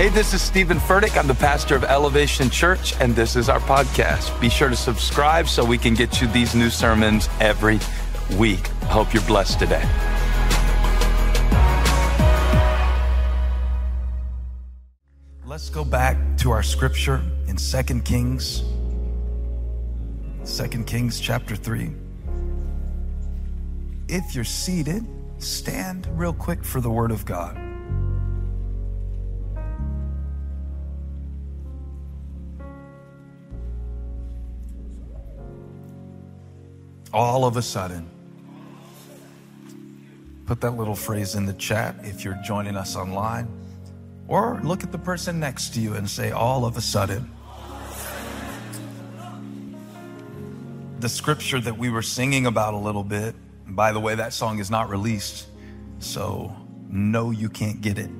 Hey, this is Steven Furtick. I'm the pastor of Elevation Church, and this is our podcast. Be sure to subscribe so we can get you these new sermons every week. Hope you're blessed today. Let's go back to our scripture in 2 Kings, 2 Kings chapter 3. If you're seated, stand real quick for the word of God. All of a sudden. Put that little phrase in the chat if you're joining us online. Or look at the person next to you and say, all of a sudden. The scripture that we were singing about a little bit, by the way, that song is not released. So, no, you can't get it.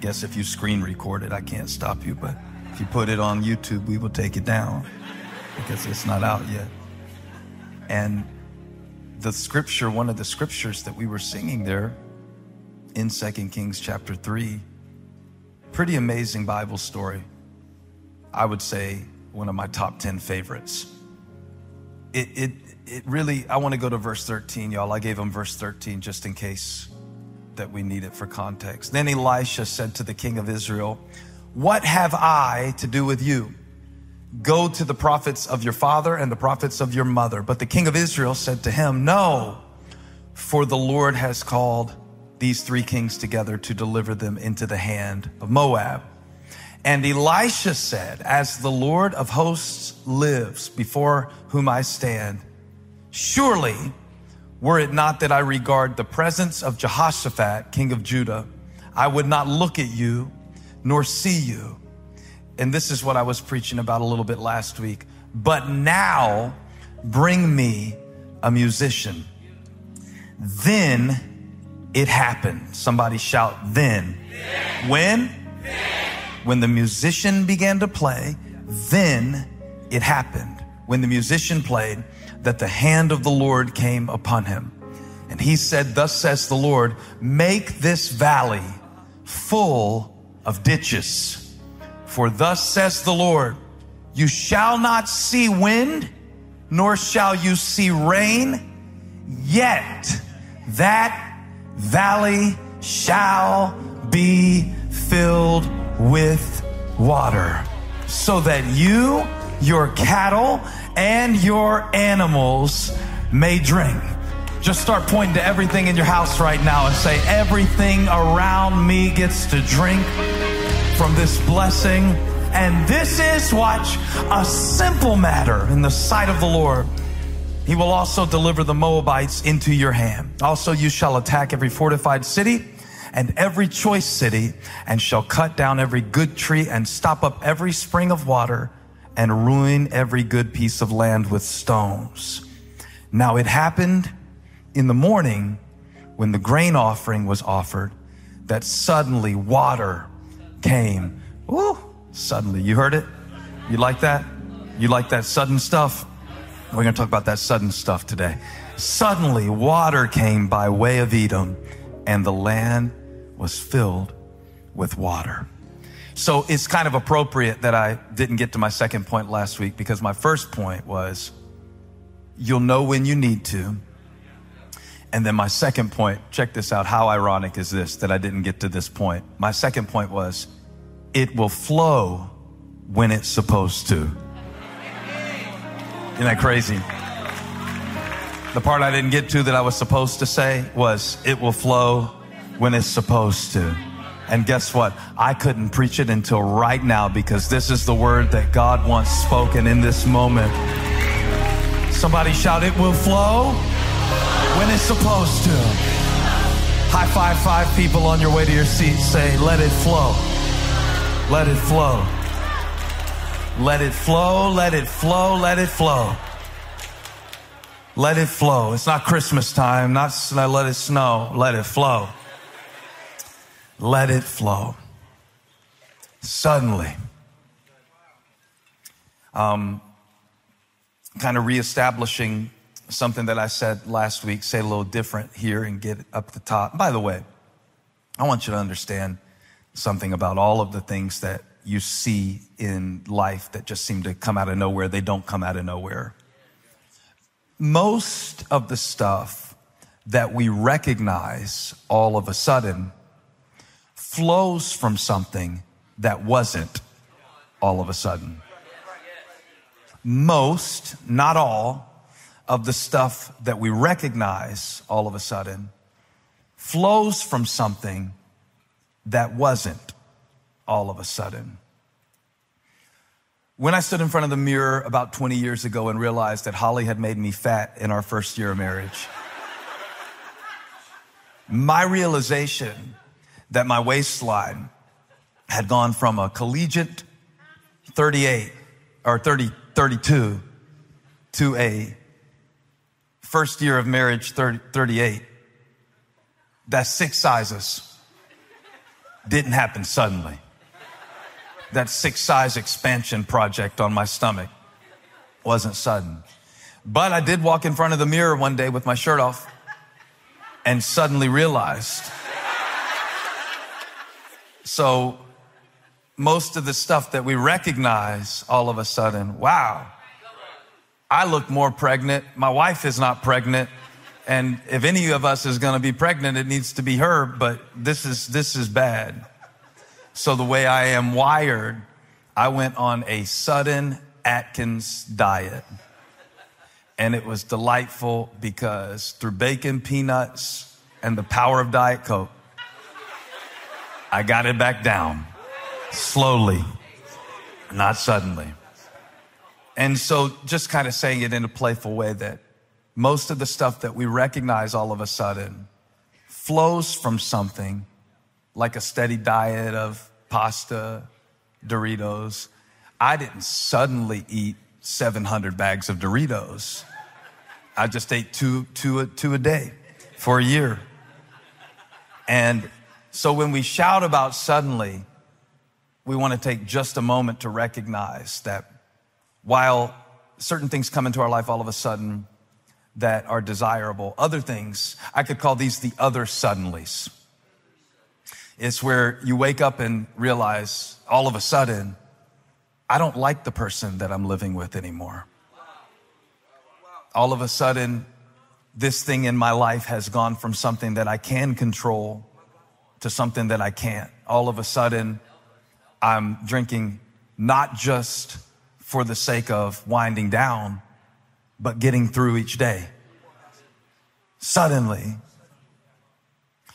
Guess if you screen record it, I can't stop you. But if you put it on YouTube, we will take it down because it's not out yet. And the scripture, one of the scriptures that we were singing there in Second Kings chapter 3, pretty amazing Bible story. I would say one of my top 10 favorites. It, it, it really, I want to go to verse 13, y'all. I gave them verse 13 just in case that we need it for context. Then Elisha said to the king of Israel, What have I to do with you? Go to the prophets of your father and the prophets of your mother. But the king of Israel said to him, No, for the Lord has called these three kings together to deliver them into the hand of Moab. And Elisha said, As the Lord of hosts lives, before whom I stand, surely were it not that I regard the presence of Jehoshaphat, king of Judah, I would not look at you nor see you and this is what I was preaching about a little bit last week. But now bring me a musician. Then it happened. Somebody shout, then. then. When? Then. When the musician began to play, then it happened. When the musician played, that the hand of the Lord came upon him. And he said, Thus says the Lord, make this valley full of ditches for thus says the Lord, you shall not see wind, nor shall you see rain, yet that valley shall be filled with water, so that you, your cattle, and your animals may drink. Just start pointing to everything in your house right now and say, Everything around me gets to drink from this blessing. And this is, watch, a simple matter in the sight of the Lord. He will also deliver the Moabites into your hand. Also, you shall attack every fortified city and every choice city, and shall cut down every good tree and stop up every spring of water and ruin every good piece of land with stones. Now it happened in the morning when the grain offering was offered that suddenly water came. Ooh, suddenly. You heard it? You like that? You like that sudden stuff? We're going to talk about that sudden stuff today. Suddenly, water came by way of Edom, and the land was filled with water. So it's kind of appropriate that I didn't get to my second point last week because my first point was you'll know when you need to. And then my second point, check this out. How ironic is this that I didn't get to this point? My second point was it will flow when it's supposed to. Isn't that crazy? The part I didn't get to that I was supposed to say was it will flow when it's supposed to. And guess what? I couldn't preach it until right now because this is the word that God wants spoken in this moment. Somebody shout, It will flow when it's supposed to. High five five people on your way to your seat. Say, let it flow. Let it flow. Let it flow, let it flow, let it flow. Let it flow. It's not Christmas time, not let it snow. Let it flow. Let it flow. Suddenly, um, kind of reestablishing something that I said last week, say a little different here and get up the top. By the way, I want you to understand something about all of the things that you see in life that just seem to come out of nowhere. They don't come out of nowhere. Most of the stuff that we recognize all of a sudden flows from something that wasn't all of a sudden. Most, not all, of the stuff that we recognize all of a sudden flows from something that wasn't all of a sudden. When I stood in front of the mirror about 20 years ago and realized that Holly had made me fat in our first year of marriage, my realization that my waistline had gone from a collegiate 38 or 30, 32 to a first year of marriage 30, 38. That six sizes. Didn't happen suddenly. That six size expansion project on my stomach wasn't sudden. But I did walk in front of the mirror one day with my shirt off and suddenly realized. So most of the stuff that we recognize all of a sudden, wow, I look more pregnant. My wife is not pregnant. And if any of us is going to be pregnant, it needs to be her, but this is, this is bad. So the way I am wired, I went on a sudden Atkins diet. And it was delightful because through bacon, peanuts, and the power of Diet Coke, I got it back down slowly, not suddenly. And so, just kind of saying it in a playful way that most of the stuff that we recognize all of a sudden flows from something like a steady diet of pasta, Doritos. I didn't suddenly eat 700 bags of Doritos. I just ate two, two, two a day for a year. And so when we shout about suddenly, we want to take just a moment to recognize that while certain things come into our life all of a sudden that are desirable, other things, I could call these the other suddenlies. It's where you wake up and realize all of a sudden, I don't like the person that I'm living with anymore. All of a sudden, this thing in my life has gone from something that I can control to something that I can't. All of a sudden, I'm drinking not just for the sake of winding down, but getting through each day. Suddenly,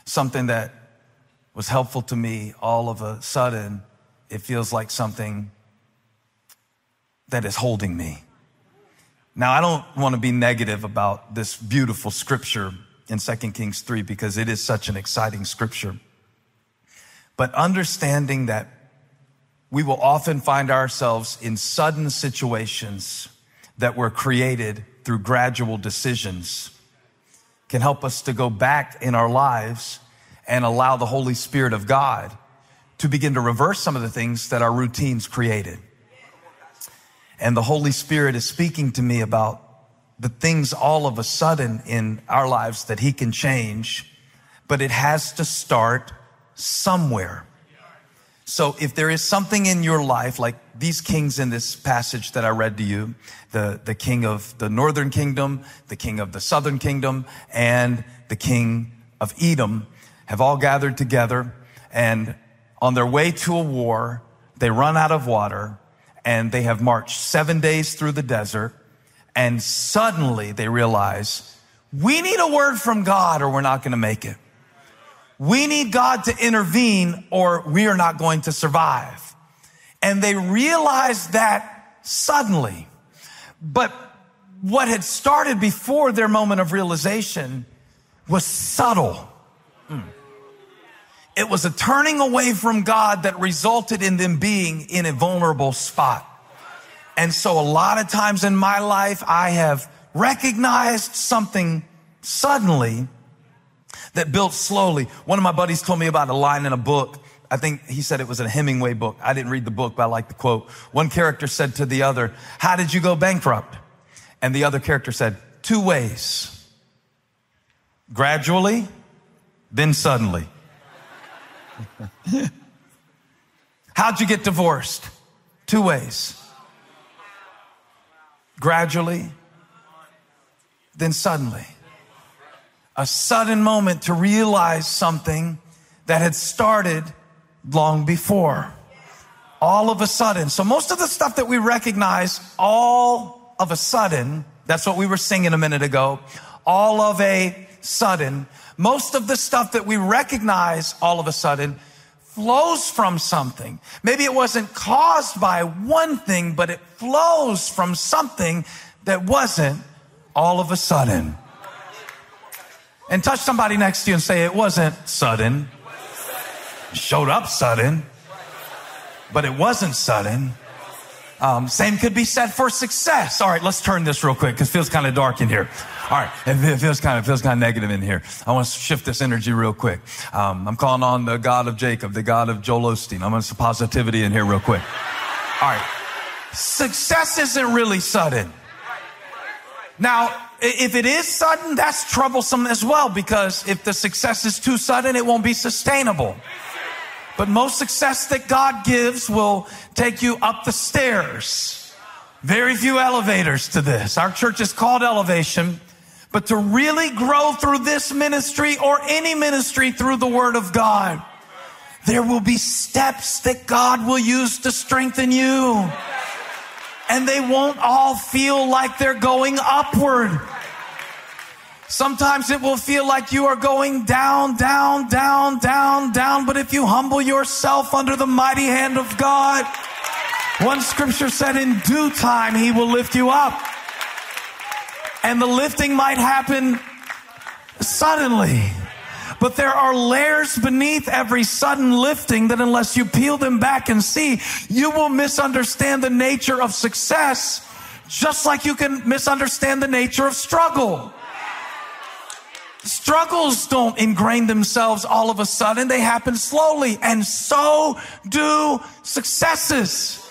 something that was helpful to me, all of a sudden, it feels like something that is holding me. Now, I don't want to be negative about this beautiful scripture in 2 Kings 3 because it is such an exciting scripture. But understanding that we will often find ourselves in sudden situations that were created through gradual decisions can help us to go back in our lives and allow the Holy Spirit of God to begin to reverse some of the things that our routines created. And the Holy Spirit is speaking to me about the things all of a sudden in our lives that He can change, but it has to start somewhere. So if there is something in your life, like these kings in this passage that I read to you, the, the king of the northern kingdom, the king of the southern kingdom, and the king of Edom have all gathered together and on their way to a war, they run out of water and they have marched seven days through the desert and suddenly they realize we need a word from God or we're not going to make it. We need God to intervene or we are not going to survive. And they realized that suddenly. But what had started before their moment of realization was subtle. Hmm. It was a turning away from God that resulted in them being in a vulnerable spot. And so a lot of times in my life, I have recognized something suddenly that built slowly. One of my buddies told me about a line in a book. I think he said it was a Hemingway book. I didn't read the book, but I like the quote. One character said to the other, how did you go bankrupt? And the other character said, two ways. Gradually, then suddenly. How'd you get divorced? Two ways. Gradually, then suddenly. A sudden moment to realize something that had started long before. All of a sudden. So most of the stuff that we recognize all of a sudden, that's what we were singing a minute ago. All of a sudden, most of the stuff that we recognize all of a sudden flows from something. Maybe it wasn't caused by one thing, but it flows from something that wasn't all of a sudden. And touch somebody next to you and say, it wasn't sudden. Showed up sudden, but it wasn't sudden. Um, same could be said for success. All right, let's turn this real quick because it feels kind of dark in here. All right, it feels kind of feels kind of negative in here. I want to shift this energy real quick. Um, I'm calling on the God of Jacob, the God of Joel Osteen. I'm going to some positivity in here real quick. All right, success isn't really sudden. Now, if it is sudden, that's troublesome as well because if the success is too sudden, it won't be sustainable. But most success that God gives will take you up the stairs. Very few elevators to this. Our church is called Elevation. But to really grow through this ministry or any ministry through the Word of God, there will be steps that God will use to strengthen you. And they won't all feel like they're going upward. Sometimes it will feel like you are going down, down, down, down, down. But if you humble yourself under the mighty hand of God, one scripture said, in due time, he will lift you up. And the lifting might happen suddenly. But there are layers beneath every sudden lifting that unless you peel them back and see, you will misunderstand the nature of success just like you can misunderstand the nature of struggle. Struggles don't ingrain themselves all of a sudden. They happen slowly and so do successes.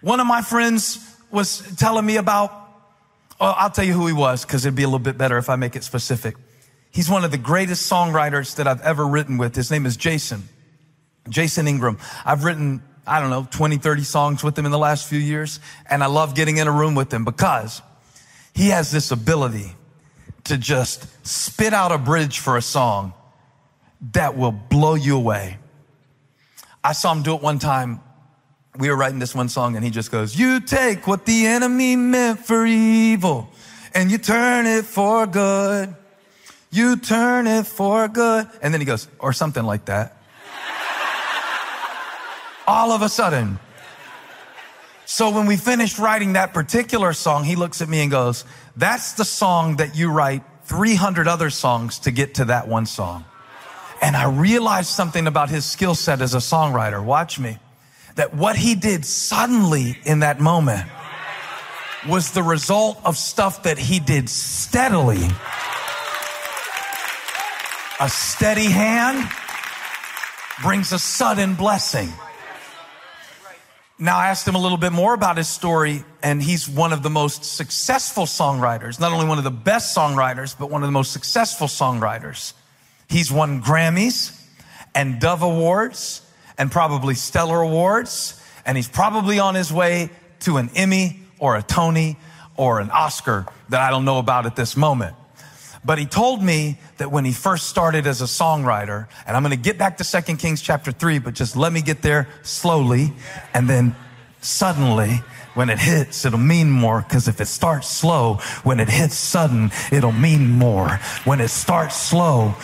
One of my friends was telling me about, oh, I'll tell you who he was because it'd be a little bit better if I make it specific. He's one of the greatest songwriters that I've ever written with. His name is Jason. Jason Ingram. I've written, I don't know, 20, 30 songs with him in the last few years. And I love getting in a room with him because he has this ability to just spit out a bridge for a song that will blow you away. I saw him do it one time. We were writing this one song and he just goes, you take what the enemy meant for evil and you turn it for good. You turn it for good. And then he goes, or something like that. All of a sudden. So when we finished writing that particular song, he looks at me and goes, that's the song that you write 300 other songs to get to that one song. And I realized something about his skill set as a songwriter. Watch me. That what he did suddenly in that moment was the result of stuff that he did steadily. A steady hand brings a sudden blessing. Now, I asked him a little bit more about his story, and he's one of the most successful songwriters, not only one of the best songwriters, but one of the most successful songwriters. He's won Grammys and Dove Awards and probably Stellar Awards, and he's probably on his way to an Emmy or a Tony or an Oscar that I don't know about at this moment. But he told me that when he first started as a songwriter, and I'm going to get back to 2 Kings chapter 3, but just let me get there slowly. And then suddenly, when it hits, it'll mean more. Because if it starts slow, when it hits sudden, it'll mean more. When it starts slow,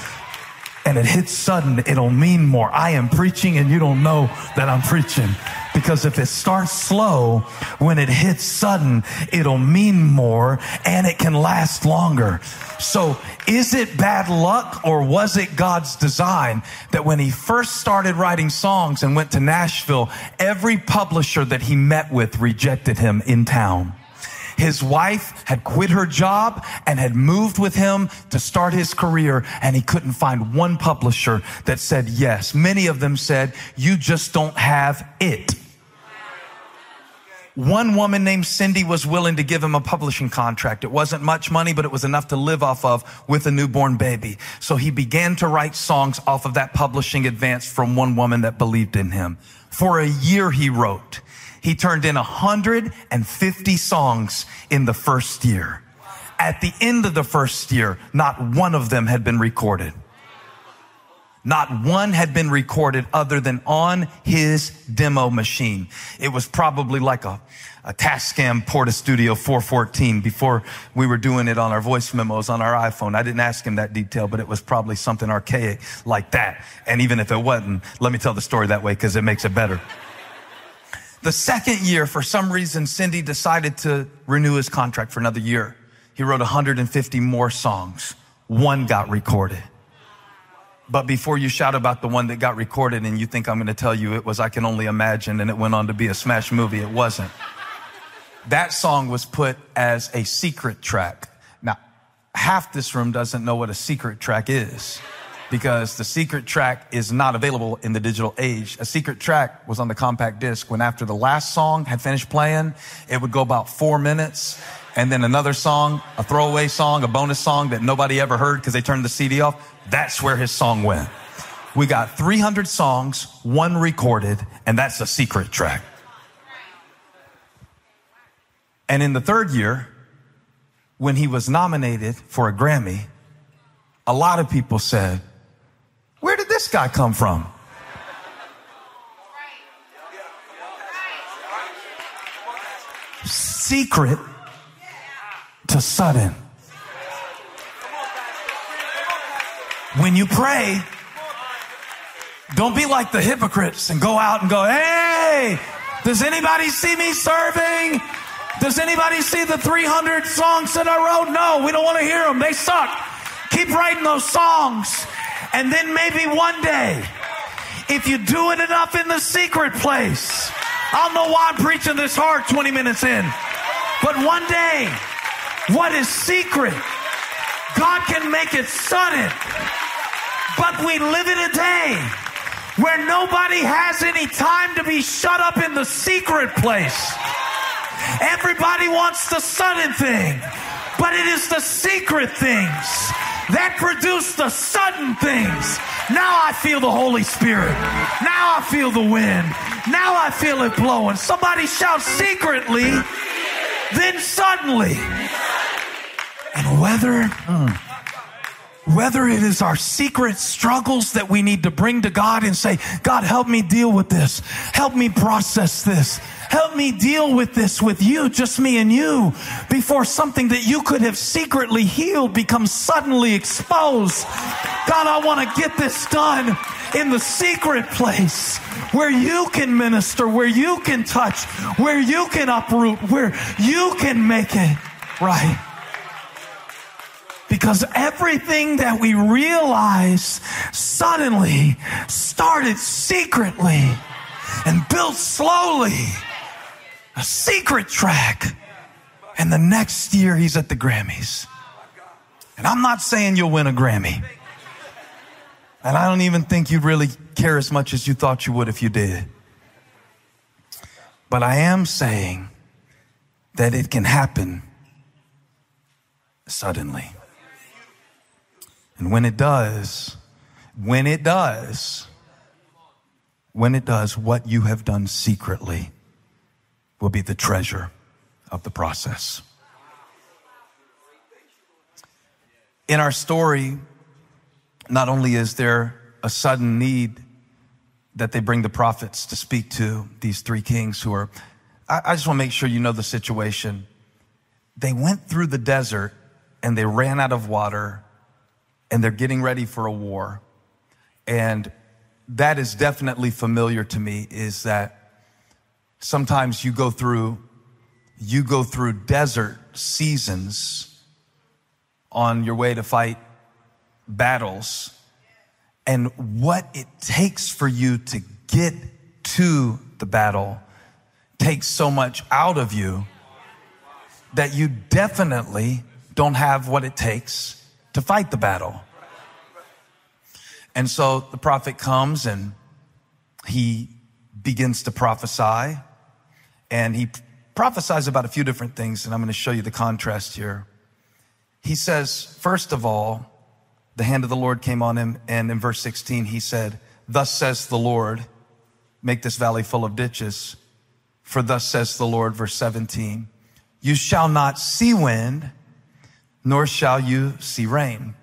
and it hits sudden, it'll mean more. I am preaching and you don't know that I'm preaching. Because if it starts slow, when it hits sudden, it'll mean more and it can last longer. So is it bad luck or was it God's design that when he first started writing songs and went to Nashville, every publisher that he met with rejected him in town? His wife had quit her job and had moved with him to start his career and he couldn't find one publisher that said yes. Many of them said, you just don't have it. One woman named Cindy was willing to give him a publishing contract. It wasn't much money, but it was enough to live off of with a newborn baby. So he began to write songs off of that publishing advance from one woman that believed in him. For a year he wrote. He turned in 150 songs in the first year. At the end of the first year, not one of them had been recorded. Not one had been recorded other than on his demo machine. It was probably like a, a Tascam Portastudio 414 before we were doing it on our voice memos on our iPhone. I didn't ask him that detail, but it was probably something archaic like that. And even if it wasn't, let me tell the story that way because it makes it better. The second year, for some reason, Cindy decided to renew his contract for another year. He wrote 150 more songs. One got recorded. But before you shout about the one that got recorded and you think I'm going to tell you it was I Can Only Imagine and it went on to be a smash movie, it wasn't. That song was put as a secret track. Now, half this room doesn't know what a secret track is because the secret track is not available in the digital age. A secret track was on the compact disc when after the last song had finished playing, it would go about four minutes and then another song, a throwaway song, a bonus song that nobody ever heard because they turned the CD off. That's where his song went. We got 300 songs, one recorded, and that's a secret track. And in the third year, when he was nominated for a Grammy, a lot of people said, Where did this guy come from? Secret to sudden. When you pray, don't be like the hypocrites and go out and go, hey, does anybody see me serving? Does anybody see the 300 songs that I wrote? No, we don't want to hear them. They suck. Keep writing those songs. And then maybe one day, if you do it enough in the secret place, I don't know why I'm preaching this hard 20 minutes in, but one day, what is secret, God can make it sudden. But we live in a day where nobody has any time to be shut up in the secret place. Everybody wants the sudden thing, but it is the secret things that produce the sudden things. Now I feel the Holy Spirit. Now I feel the wind. Now I feel it blowing. Somebody shout secretly, then suddenly. And whether. Mm, whether it is our secret struggles that we need to bring to God and say, God, help me deal with this. Help me process this. Help me deal with this with you, just me and you, before something that you could have secretly healed becomes suddenly exposed. God, I want to get this done in the secret place where you can minister, where you can touch, where you can uproot, where you can make it right. Because everything that we realize suddenly started secretly and built slowly. A secret track. And the next year he's at the Grammys. And I'm not saying you'll win a Grammy. And I don't even think you'd really care as much as you thought you would if you did. But I am saying that it can happen suddenly. And when it does, when it does, when it does, what you have done secretly will be the treasure of the process. In our story, not only is there a sudden need that they bring the prophets to speak to these three kings who are, I, I just want to make sure you know the situation. They went through the desert and they ran out of water and they're getting ready for a war. And that is definitely familiar to me is that sometimes you go through you go through desert seasons on your way to fight battles and what it takes for you to get to the battle takes so much out of you that you definitely don't have what it takes to fight the battle. And so the prophet comes and he begins to prophesy and he prophesies about a few different things, and I'm going to show you the contrast here. He says, first of all, the hand of the Lord came on him, and in verse 16, he said, Thus says the Lord, make this valley full of ditches. For thus says the Lord, verse 17, you shall not see wind, nor shall you see rain.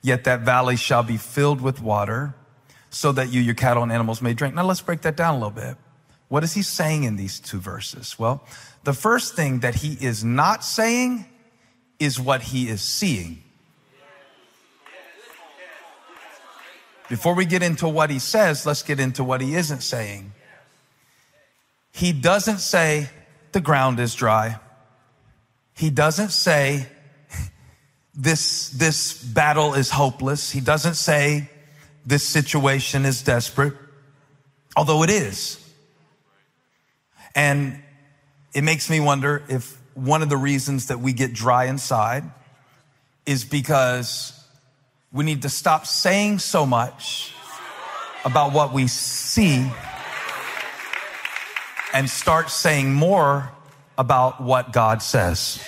Yet that valley shall be filled with water, so that you, your cattle, and animals may drink. Now let's break that down a little bit. What is he saying in these two verses? Well, the first thing that he is not saying is what he is seeing. Before we get into what he says, let's get into what he isn't saying. He doesn't say the ground is dry. He doesn't say this, this battle is hopeless. He doesn't say this situation is desperate, although it is. And it makes me wonder if one of the reasons that we get dry inside is because we need to stop saying so much about what we see and start saying more about what God says.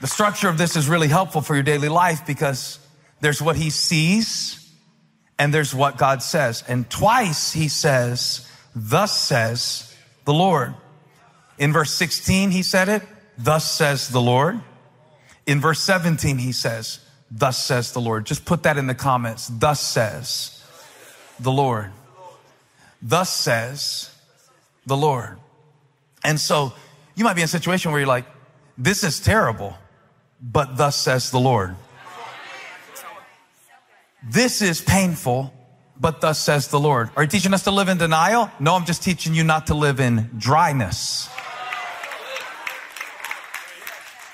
The structure of this is really helpful for your daily life because there's what he sees and there's what God says. And twice he says, thus says the Lord. In verse 16, he said it, thus says the Lord. In verse 17, he says, thus says the Lord. Just put that in the comments. Thus says the Lord. Thus says the Lord. And so you might be in a situation where you're like, this is terrible, but thus says the Lord. This is painful, but thus says the Lord. Are you teaching us to live in denial? No, I'm just teaching you not to live in dryness.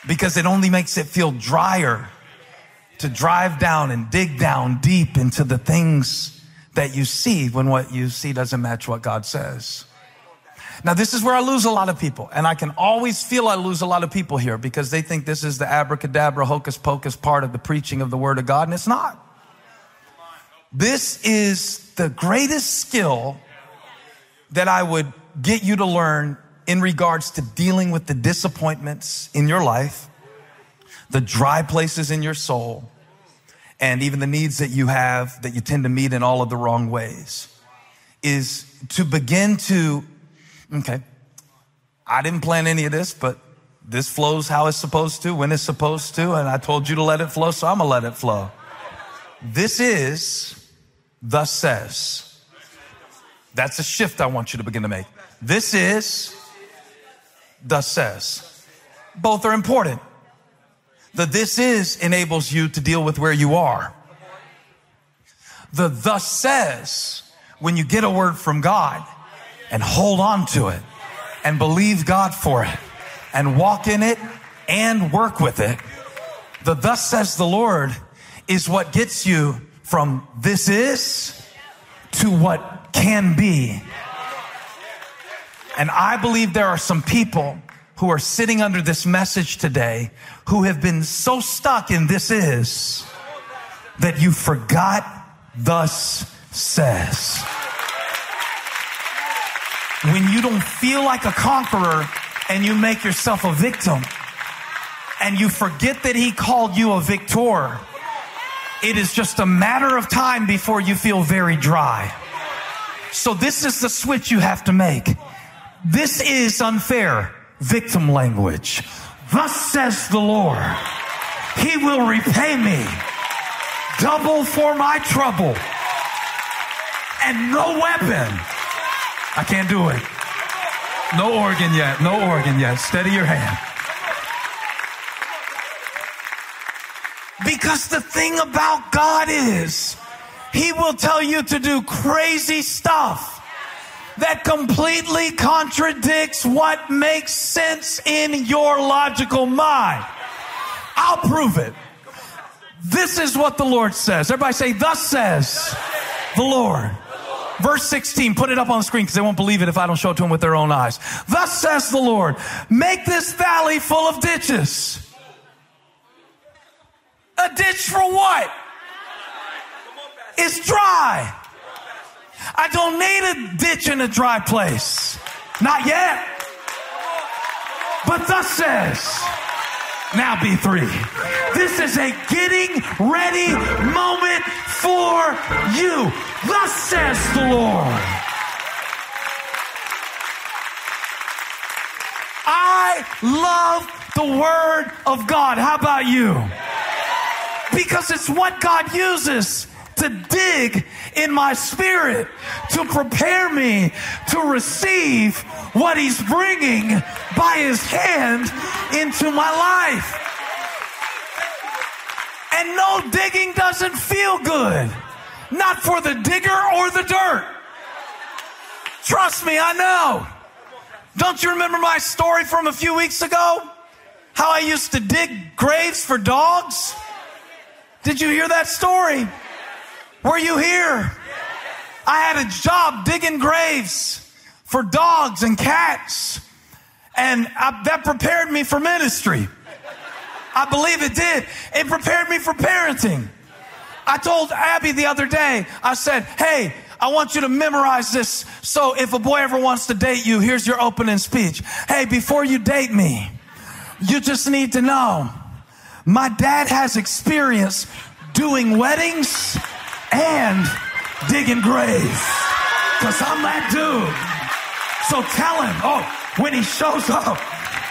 Because it only makes it feel drier to drive down and dig down deep into the things that you see when what you see doesn't match what God says. Now, this is where I lose a lot of people, and I can always feel I lose a lot of people here because they think this is the abracadabra, hocus pocus part of the preaching of the Word of God, and it's not. This is the greatest skill that I would get you to learn in regards to dealing with the disappointments in your life, the dry places in your soul, and even the needs that you have that you tend to meet in all of the wrong ways is to begin to, okay, I didn't plan any of this, but this flows how it's supposed to, when it's supposed to, and I told you to let it flow, so I'm gonna let it flow. This is, thus says. That's a shift I want you to begin to make. This is, thus says. Both are important. The this is enables you to deal with where you are. The thus says, when you get a word from God and hold on to it and believe God for it and walk in it and work with it, the thus says the Lord is what gets you from this is to what can be. And I believe there are some people who are sitting under this message today who have been so stuck in this is that you forgot thus says. When you don't feel like a conqueror and you make yourself a victim and you forget that he called you a victor, it is just a matter of time before you feel very dry. So this is the switch you have to make. This is unfair victim language. Thus says the Lord, He will repay me double for my trouble and no weapon. I can't do it. No organ yet. No organ yet. Steady your hand. Because the thing about God is, He will tell you to do crazy stuff that completely contradicts what makes sense in your logical mind. I'll prove it. This is what the Lord says. Everybody say, Thus says the Lord. Verse 16, put it up on the screen because they won't believe it if I don't show it to them with their own eyes. Thus says the Lord, make this valley full of ditches. A ditch for what? It's dry. I don't need a ditch in a dry place. Not yet. But thus says, now B3. This is a getting ready moment for you. Thus says the Lord. I love the word of God. How about you? Because it's what God uses to dig in my spirit to prepare me to receive what he's bringing by his hand into my life. And no digging doesn't feel good. Not for the digger or the dirt. Trust me, I know. Don't you remember my story from a few weeks ago? How I used to dig graves for dogs? Did you hear that story? Were you here? I had a job digging graves for dogs and cats, and I, that prepared me for ministry. I believe it did. It prepared me for parenting. I told Abby the other day, I said, Hey, I want you to memorize this. So if a boy ever wants to date you, here's your opening speech. Hey, before you date me, you just need to know my dad has experience doing weddings and digging graves. Cause I'm that dude. So tell him, oh, when he shows up,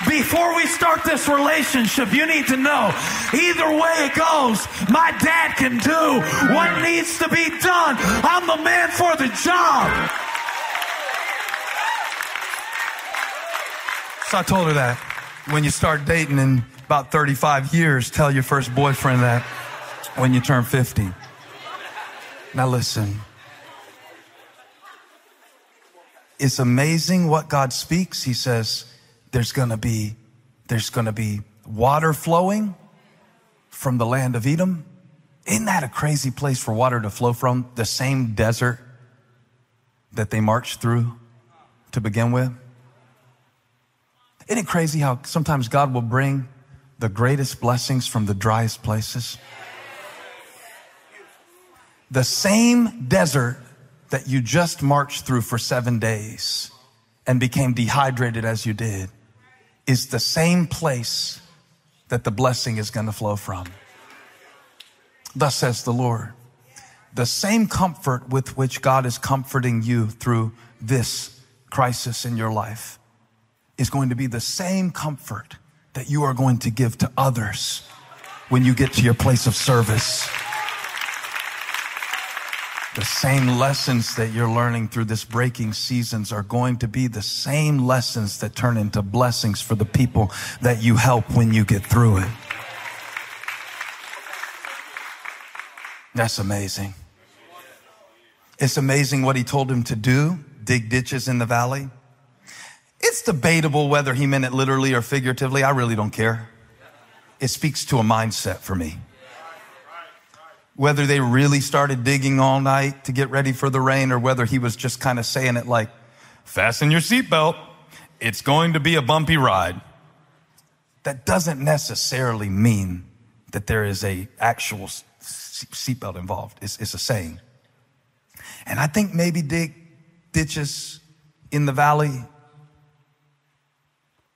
before we start this relationship, you need to know either way it goes, my dad can do what needs to be done. I'm the man for the job. So I told her that when you start dating in about 35 years, tell your first boyfriend that when you turn 50. Now listen. It's amazing what God speaks. He says, there's gonna be, there's gonna be water flowing from the land of Edom. Isn't that a crazy place for water to flow from? The same desert that they marched through to begin with. Isn't it crazy how sometimes God will bring the greatest blessings from the driest places? The same desert that you just marched through for seven days and became dehydrated as you did is the same place that the blessing is going to flow from. Thus says the Lord. The same comfort with which God is comforting you through this crisis in your life is going to be the same comfort that you are going to give to others when you get to your place of service. The same lessons that you're learning through this breaking seasons are going to be the same lessons that turn into blessings for the people that you help when you get through it. That's amazing. It's amazing what he told him to do dig ditches in the valley. It's debatable whether he meant it literally or figuratively. I really don't care. It speaks to a mindset for me whether they really started digging all night to get ready for the rain or whether he was just kind of saying it like, fasten your seatbelt. It's going to be a bumpy ride. That doesn't necessarily mean that there is a actual seatbelt involved. It's, it's, a saying. And I think maybe dig ditches in the valley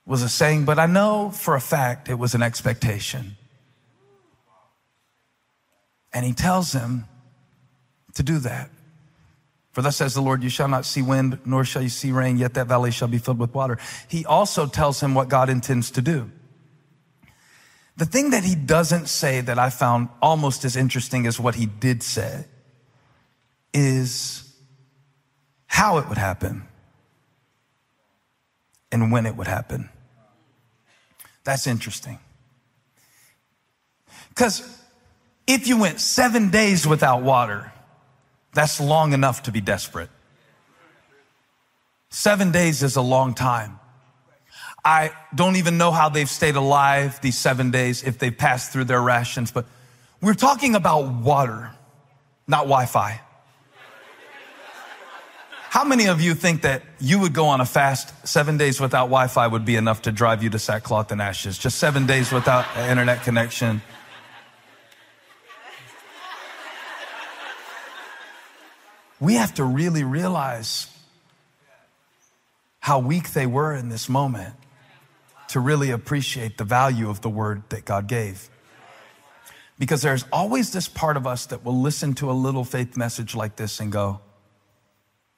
was a saying, but I know for a fact it was an expectation. And he tells him to do that. For thus says the Lord, you shall not see wind, nor shall you see rain, yet that valley shall be filled with water. He also tells him what God intends to do. The thing that he doesn't say that I found almost as interesting as what he did say is how it would happen and when it would happen. That's interesting. Because if you went seven days without water, that's long enough to be desperate. Seven days is a long time. I don't even know how they've stayed alive these seven days if they've passed through their rations, but we're talking about water, not Wi Fi. How many of you think that you would go on a fast seven days without Wi Fi would be enough to drive you to sackcloth and ashes? Just seven days without internet connection. We have to really realize how weak they were in this moment to really appreciate the value of the word that God gave. Because there's always this part of us that will listen to a little faith message like this and go,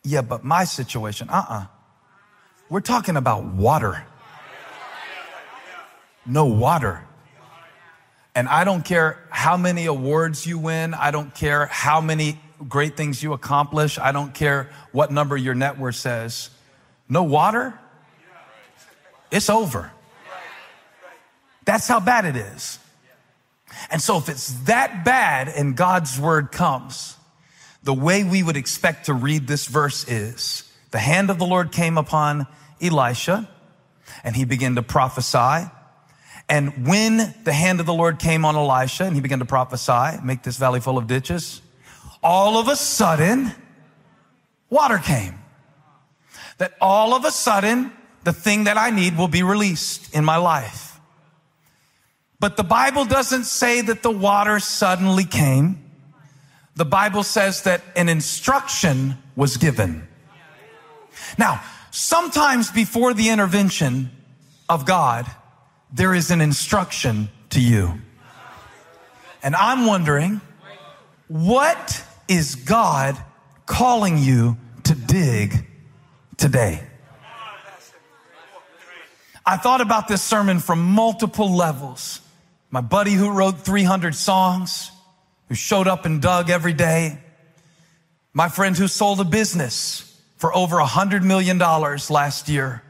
yeah, but my situation, uh uh-uh. uh. we are talking about water. No water. And I don't care how many awards you win. I don't care how many great things you accomplish. I don't care what number your net worth says. No water? It's over. That's how bad it is. And so if it's that bad and God's word comes, the way we would expect to read this verse is the hand of the Lord came upon Elisha and he began to prophesy. And when the hand of the Lord came on Elisha and he began to prophesy, make this valley full of ditches, all of a sudden, water came. That all of a sudden, the thing that I need will be released in my life. But the Bible doesn't say that the water suddenly came. The Bible says that an instruction was given. Now, sometimes before the intervention of God, there is an instruction to you. And I'm wondering, what is God calling you to dig today? I thought about this sermon from multiple levels. My buddy who wrote 300 songs, who showed up and dug every day. My friend who sold a business for over a hundred million dollars last year,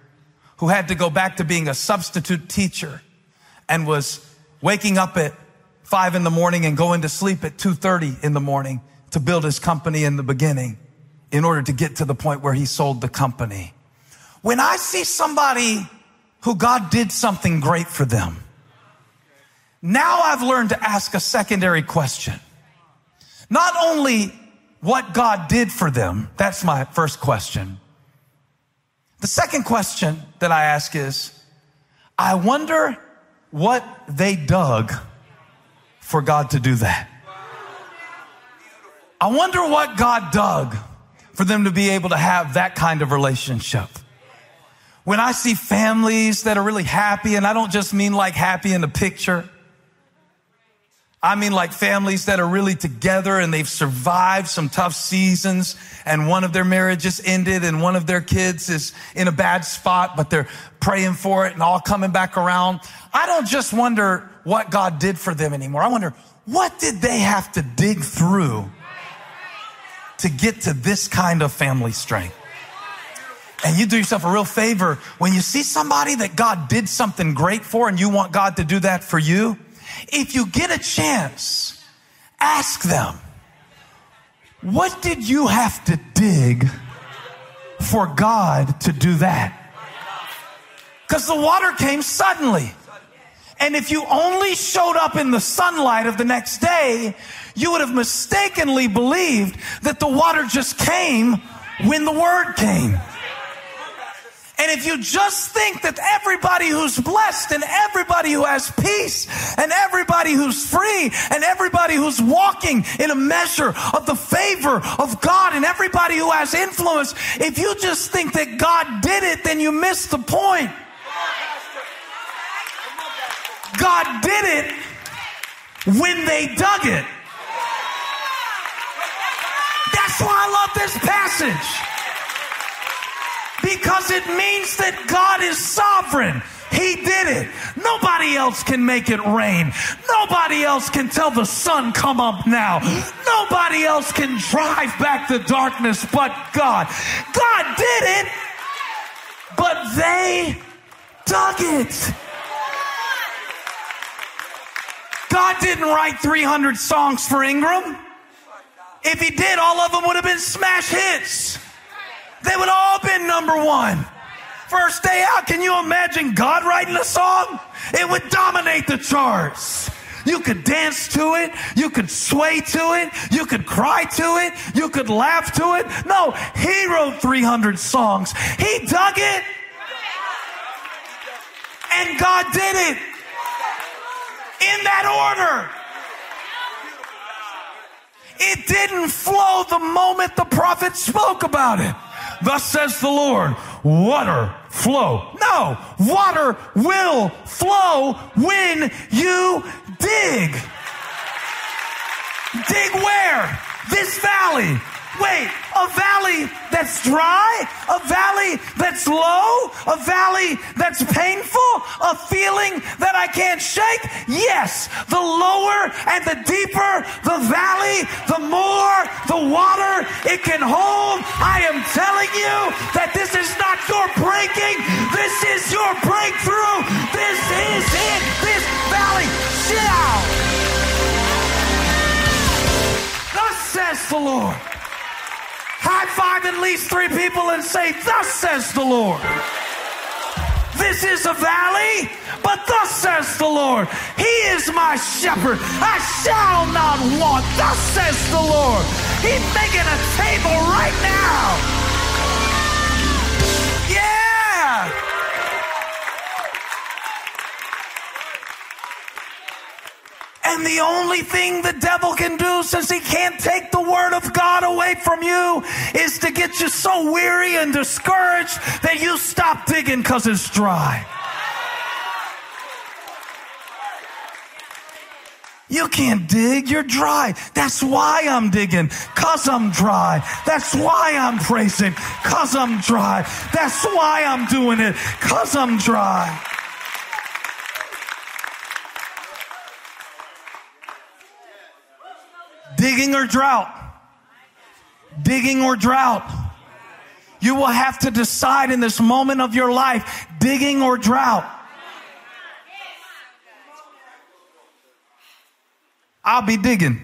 who had to go back to being a substitute teacher and was waking up at five in the morning and going to sleep at 2.30 in the morning to build his company in the beginning in order to get to the point where he sold the company. When I see somebody who God did something great for them, now I've learned to ask a secondary question. Not only what God did for them, that's my first question. The second question that I ask is, I wonder what they dug for God to do that. I wonder what God dug for them to be able to have that kind of relationship. When I see families that are really happy, and I don't just mean like happy in the picture, I mean, like families that are really together and they've survived some tough seasons and one of their marriages ended and one of their kids is in a bad spot, but they're praying for it and all coming back around. I don't just wonder what God did for them anymore. I wonder, what did they have to dig through to get to this kind of family strength? And you do yourself a real favor when you see somebody that God did something great for and you want God to do that for you if you get a chance, ask them, what did you have to dig for God to do that? Because the water came suddenly. And if you only showed up in the sunlight of the next day, you would have mistakenly believed that the water just came when the word came. And if you just think that everybody who's blessed and everybody who has peace and everybody who's free and everybody who's walking in a measure of the favor of God and everybody who has influence, if you just think that God did it, then you miss the point. God did it when they dug it. That's why I love this passage because it means that God is sovereign. He did it. Nobody else can make it rain. Nobody else can tell the sun come up now. Nobody else can drive back the darkness but God. God did it, but they dug it. God didn't write 300 songs for Ingram. If he did, all of them would have been smash hits. They would all been number one. First day out, can you imagine God writing a song? It would dominate the charts. You could dance to it. You could sway to it. You could cry to it. You could laugh to it. No, he wrote 300 songs. He dug it. And God did it in that order. It didn't flow the moment the prophet spoke about it. Thus says the Lord, water flow. No, water will flow when you dig. Dig where? This valley. Wait, a valley that's dry? A valley that's low? A valley that's painful? A feeling that I can't shake? Yes, the lower and the deeper the valley, the more the water it can hold. I am telling you that this is not your breaking, this is your breakthrough. This is it. This valley shall. Thus says the Lord. High five at least three people and say, Thus says the Lord. This is a valley, but thus says the Lord. He is my shepherd. I shall not want. Thus says the Lord. He's making a table right now. And the only thing the devil can do, since he can't take the word of God away from you, is to get you so weary and discouraged that you stop digging because it's dry. You can't dig, you're dry. That's why I'm digging, cause I'm dry. That's why I'm praising, cause I'm dry. That's why I'm doing it, cause I'm dry. Digging or drought? Digging or drought? You will have to decide in this moment of your life, digging or drought. I'll be digging.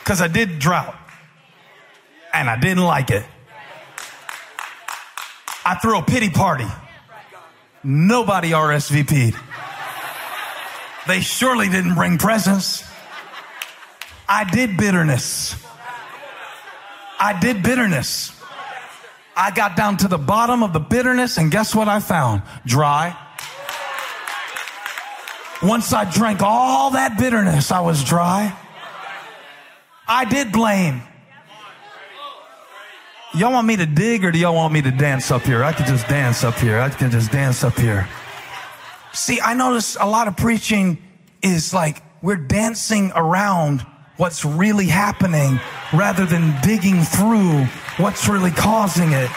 Because I did drought. And I didn't like it. I threw a pity party. Nobody RSVP'd. They surely didn't bring presents. I did bitterness. I did bitterness. I got down to the bottom of the bitterness, and guess what I found? Dry. Once I drank all that bitterness, I was dry. I did blame. Y'all want me to dig or do y'all want me to dance up here? I could just dance up here. I can just dance up here. See, I notice a lot of preaching is like we're dancing around what's really happening rather than digging through what's really causing it.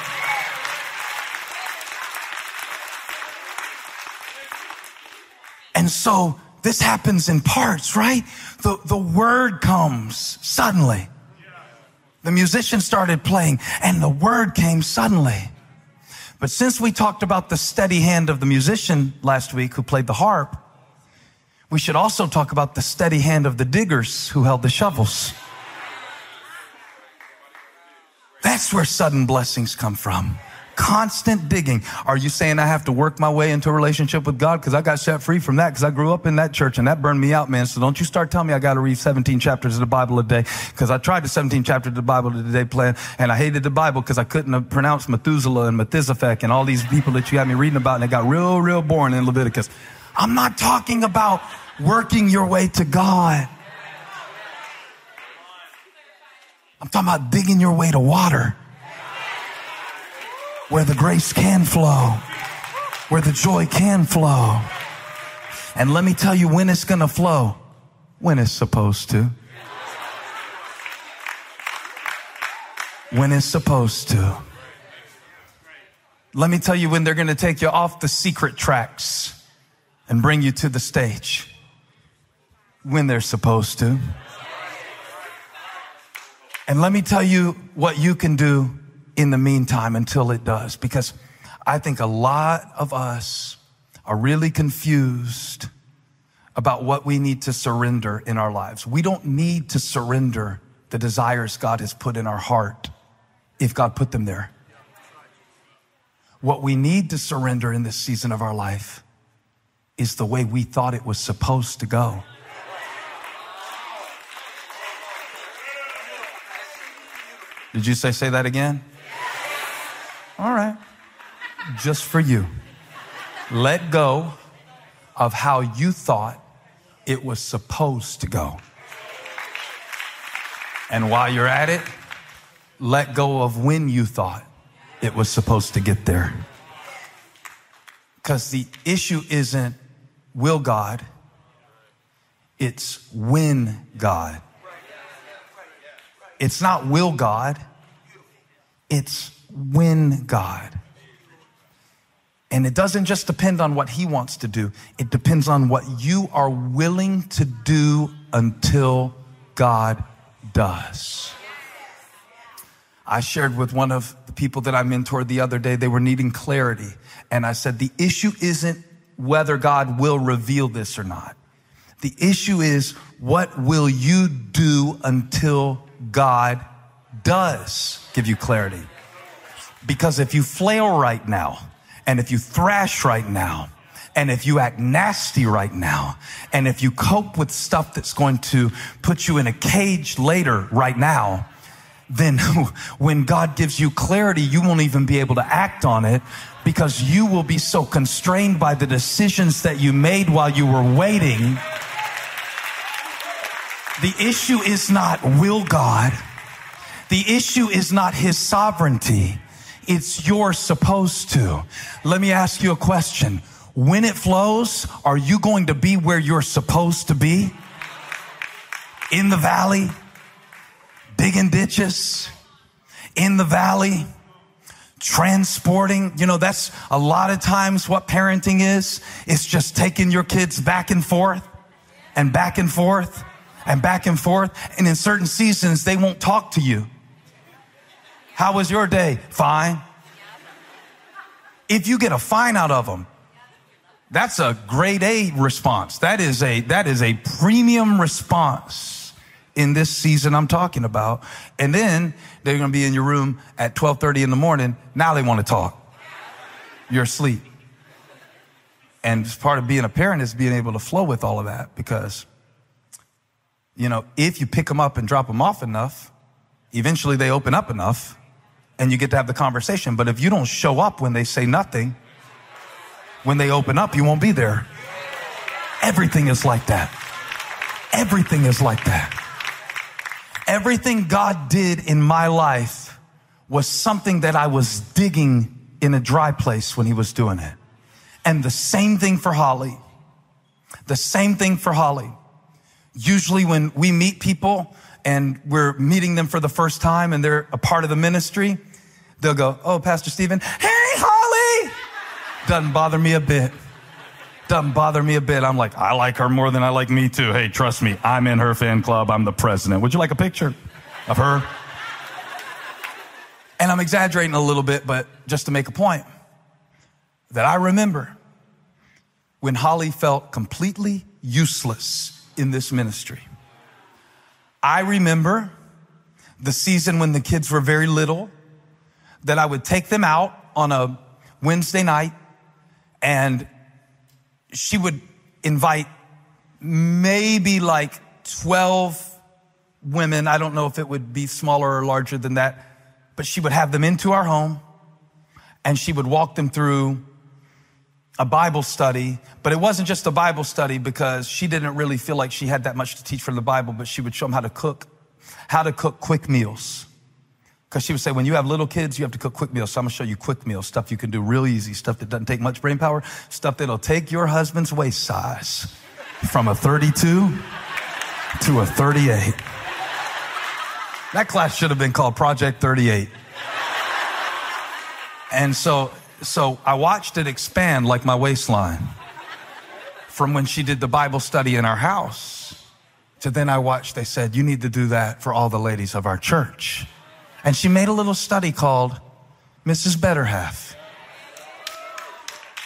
And so this happens in parts, right? The, the word comes suddenly. The musician started playing and the word came suddenly. But since we talked about the steady hand of the musician last week who played the harp, we should also talk about the steady hand of the diggers who held the shovels. That's where sudden blessings come from. Constant digging. Are you saying I have to work my way into a relationship with God? Because I got set free from that because I grew up in that church and that burned me out, man. So don't you start telling me I got to read 17 chapters of the Bible a day because I tried the 17 chapters of the Bible a day plan and I hated the Bible because I couldn't pronounce Methuselah and Methuselah and all these people that you had me reading about and it got real, real boring in Leviticus. I'm not talking about working your way to God. I'm talking about digging your way to water where the grace can flow, where the joy can flow. And let me tell you when it's going to flow, when it's supposed to. When it's supposed to. Let me tell you when they're going to take you off the secret tracks and bring you to the stage. When they're supposed to. And let me tell you what you can do in the meantime until it does, because I think a lot of us are really confused about what we need to surrender in our lives. We don't need to surrender the desires God has put in our heart if God put them there. What we need to surrender in this season of our life is the way we thought it was supposed to go. Did you say, say that again? All right. Just for you. Let go of how you thought it was supposed to go. And while you're at it, let go of when you thought it was supposed to get there. Because the issue isn't will God, it's when God. It's not will God, it's when God. And it doesn't just depend on what he wants to do. It depends on what you are willing to do until God does. I shared with one of the people that I mentored the other day, they were needing clarity. And I said, the issue isn't whether God will reveal this or not. The issue is what will you do until God does give you clarity? Because if you flail right now, and if you thrash right now, and if you act nasty right now, and if you cope with stuff that's going to put you in a cage later right now, then when God gives you clarity, you won't even be able to act on it because you will be so constrained by the decisions that you made while you were waiting. The issue is not will God. The issue is not his sovereignty. It's you're supposed to. Let me ask you a question. When it flows, are you going to be where you're supposed to be? In the valley, digging ditches, in the valley, transporting. You know, that's a lot of times what parenting is. It's just taking your kids back and forth and back and forth and back and forth. And in certain seasons, they won't talk to you. How was your day? Fine. If you get a fine out of them, that's a grade A response. That is a, that is a premium response in this season I'm talking about. And then they're going to be in your room at 1230 in the morning. Now they want to talk. You're asleep. And part of being a parent is being able to flow with all of that because, you know, if you pick them up and drop them off enough, eventually they open up enough and you get to have the conversation. But if you don't show up when they say nothing, when they open up, you won't be there. Everything is like that. Everything is like that. Everything God did in my life was something that I was digging in a dry place when He was doing it. And the same thing for Holly. The same thing for Holly. Usually when we meet people and we're meeting them for the first time and they're a part of the ministry, they'll go, Oh, Pastor Steven, hey, Holly. Doesn't bother me a bit. Doesn't bother me a bit. I'm like, I like her more than I like me too. Hey, trust me, I'm in her fan club. I'm the president. Would you like a picture of her? And I'm exaggerating a little bit, but just to make a point that I remember when Holly felt completely useless in this ministry. I remember the season when the kids were very little that I would take them out on a Wednesday night and she would invite maybe like 12 women. I don't know if it would be smaller or larger than that, but she would have them into our home and she would walk them through a Bible study, but it wasn't just a Bible study because she didn't really feel like she had that much to teach from the Bible, but she would show them how to cook, how to cook quick meals. Because she would say, when you have little kids, you have to cook quick meals. So I'm gonna show you quick meals, stuff you can do real easy, stuff that doesn't take much brain power, stuff that'll take your husband's waist size from a 32 to a 38. That class should have been called Project 38. And so so I watched it expand like my waistline from when she did the Bible study in our house to then I watched, they said, you need to do that for all the ladies of our church. And she made a little study called Mrs. Better Half.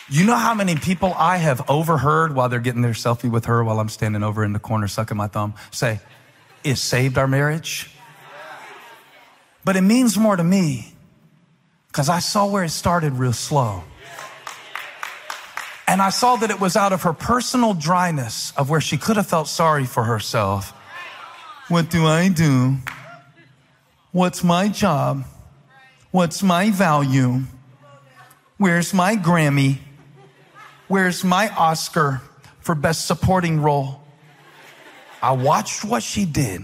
You know how many people I have overheard while they're getting their selfie with her while I'm standing over in the corner sucking my thumb say, it saved our marriage? But it means more to me because I saw where it started real slow. And I saw that it was out of her personal dryness of where she could have felt sorry for herself. What do I do? What's my job? What's my value? Where's my Grammy? Where's my Oscar for best supporting role? I watched what she did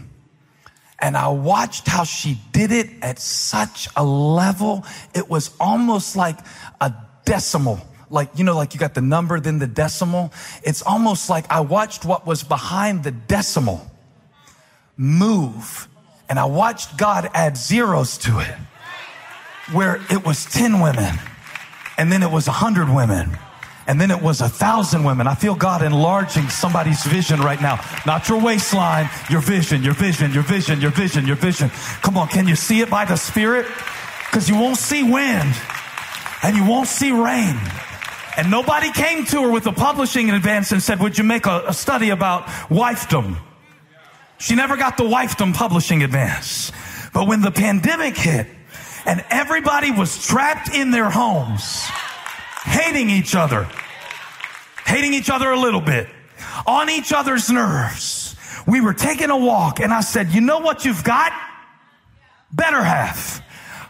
And I watched how she did it at such a level. It was almost like a decimal. Like, you know, like you got the number, then the decimal. It's almost like I watched what was behind the decimal move. And I watched God add zeros to it where it was 10 women and then it was 100 women and then it was a thousand women. I feel God enlarging somebody's vision right now. Not your waistline, your vision, your vision, your vision, your vision, your vision. Come on, can you see it by the Spirit? Because you won't see wind and you won't see rain. And nobody came to her with a publishing in advance and said, Would you make a, a study about wifedom? She never got the wifedom publishing advance. But when the pandemic hit and everybody was trapped in their homes, hating each other, hating each other a little bit, on each other's nerves. We were taking a walk and I said, you know what you've got? Better half.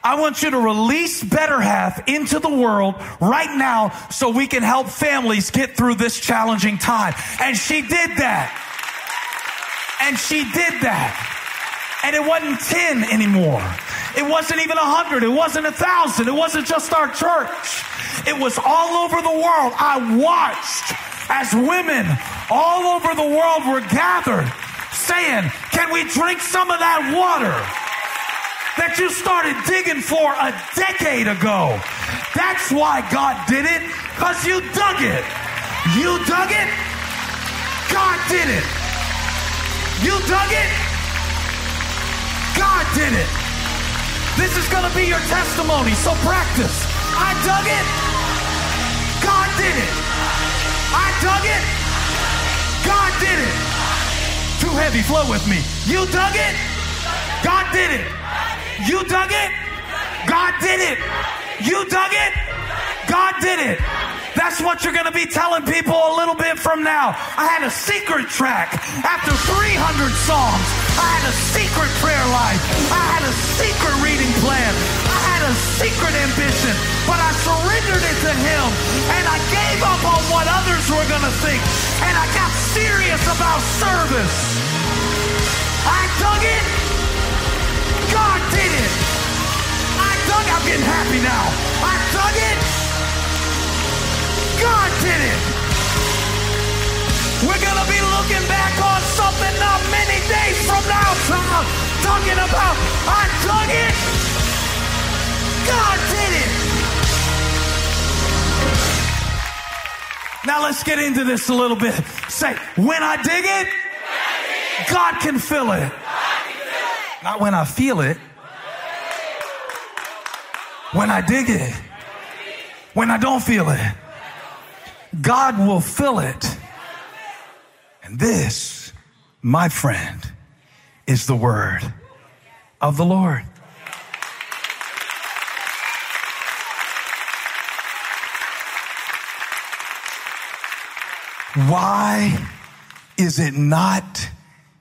I want you to release better half into the world right now so we can help families get through this challenging time. And she did that. And she did that. And it wasn't 10 anymore. It wasn't even a hundred. It wasn't a thousand. It wasn't just our church. It was all over the world. I watched as women all over the world were gathered saying, Can we drink some of that water that you started digging for a decade ago? That's why God did it, because you dug it. You dug it, God did it. You dug it, God did it. This is going to be your testimony, so practice. I dug it. God did it. I dug it. God did it. Too heavy, flow with me. You dug it. God did it. You dug it. God did it. You dug it. God did it. That's what you're going to be telling people a little bit from now. I had a secret track after 300 songs. I had a secret prayer life. I had a secret reading plan. I had a secret ambition, but I surrendered it to Him and I gave up on what others were going to think and I got serious about service. I dug it. God did it. I dug I'm getting happy now. I dug it. God did it. We're going to be looking back on something not many days from now, Tom, talking about, I dug it. God did it. Now let's get into this a little bit. Say, when I dig it, God can fill it. Not when I feel it. When I dig it. When I don't feel it. God will fill it. And this, my friend, is the word of the Lord. Why is it not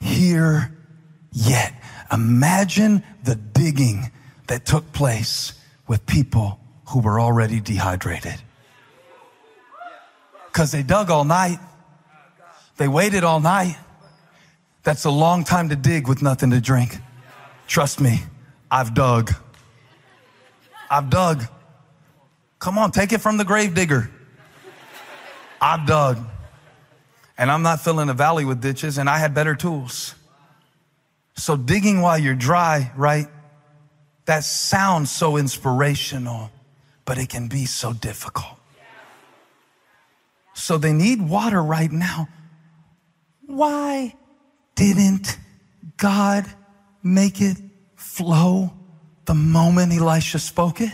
here yet? Imagine the digging that took place with people who were already dehydrated because they dug all night. They waited all night. That's a long time to dig with nothing to drink. Trust me, I've dug. I've dug. Come on, take it from the grave digger. I've dug. And I'm not filling a valley with ditches, and I had better tools. So digging while you're dry, right? That sounds so inspirational, but it can be so difficult. So they need water right now. Why didn't God make it flow the moment Elisha spoke it?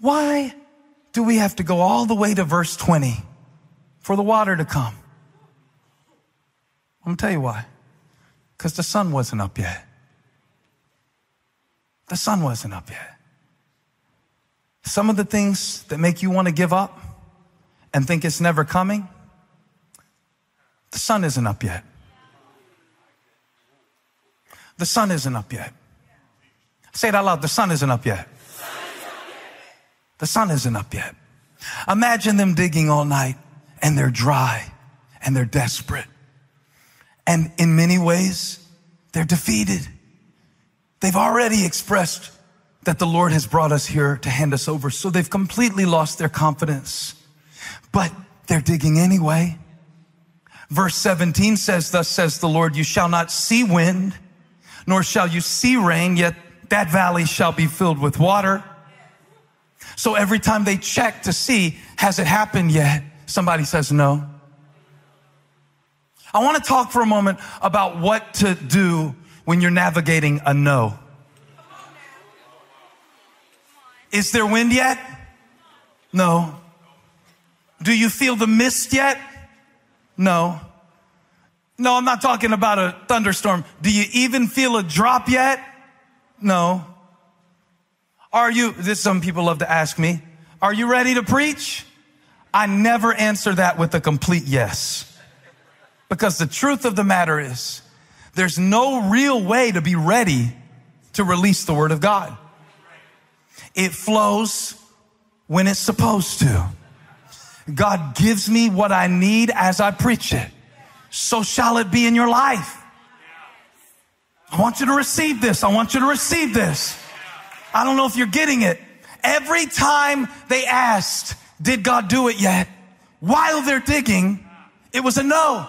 Why do we have to go all the way to verse 20 for the water to come? I'm gonna tell you why. Because the sun wasn't up yet. The sun wasn't up yet. Some of the things that make you want to give up, and think it's never coming, the sun isn't up yet. The sun isn't up yet. Say it out loud. The sun isn't up yet. The sun isn't up yet. Imagine them digging all night and they're dry and they're desperate. And in many ways, they're defeated. They've already expressed that the Lord has brought us here to hand us over. So they've completely lost their confidence, but they're digging anyway. Verse 17 says, thus says the Lord, you shall not see wind, nor shall you see rain, yet that valley shall be filled with water. So every time they check to see, has it happened yet? Somebody says no. I want to talk for a moment about what to do when you're navigating a no. Is there wind yet? No. Do you feel the mist yet? No. No, I'm not talking about a thunderstorm. Do you even feel a drop yet? No. Are you, this some people love to ask me, are you ready to preach? I never answer that with a complete yes. Because the truth of the matter is, there's no real way to be ready to release the word of God. It flows when it's supposed to. God gives me what I need as I preach it. So shall it be in your life. I want you to receive this. I want you to receive this. I don't know if you're getting it. Every time they asked, did God do it yet? While they're digging, it was a no.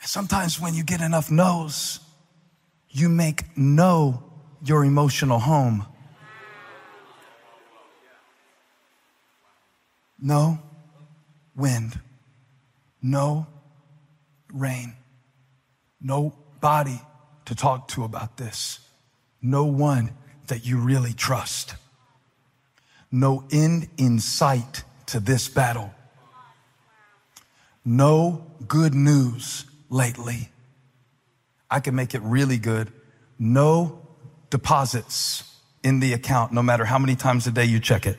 Sometimes when you get enough no's, you make no your emotional home. No wind, no rain, no body to talk to about this, no one that you really trust, no end in sight to this battle, no good news lately. I can make it really good. No deposits in the account, no matter how many times a day you check it.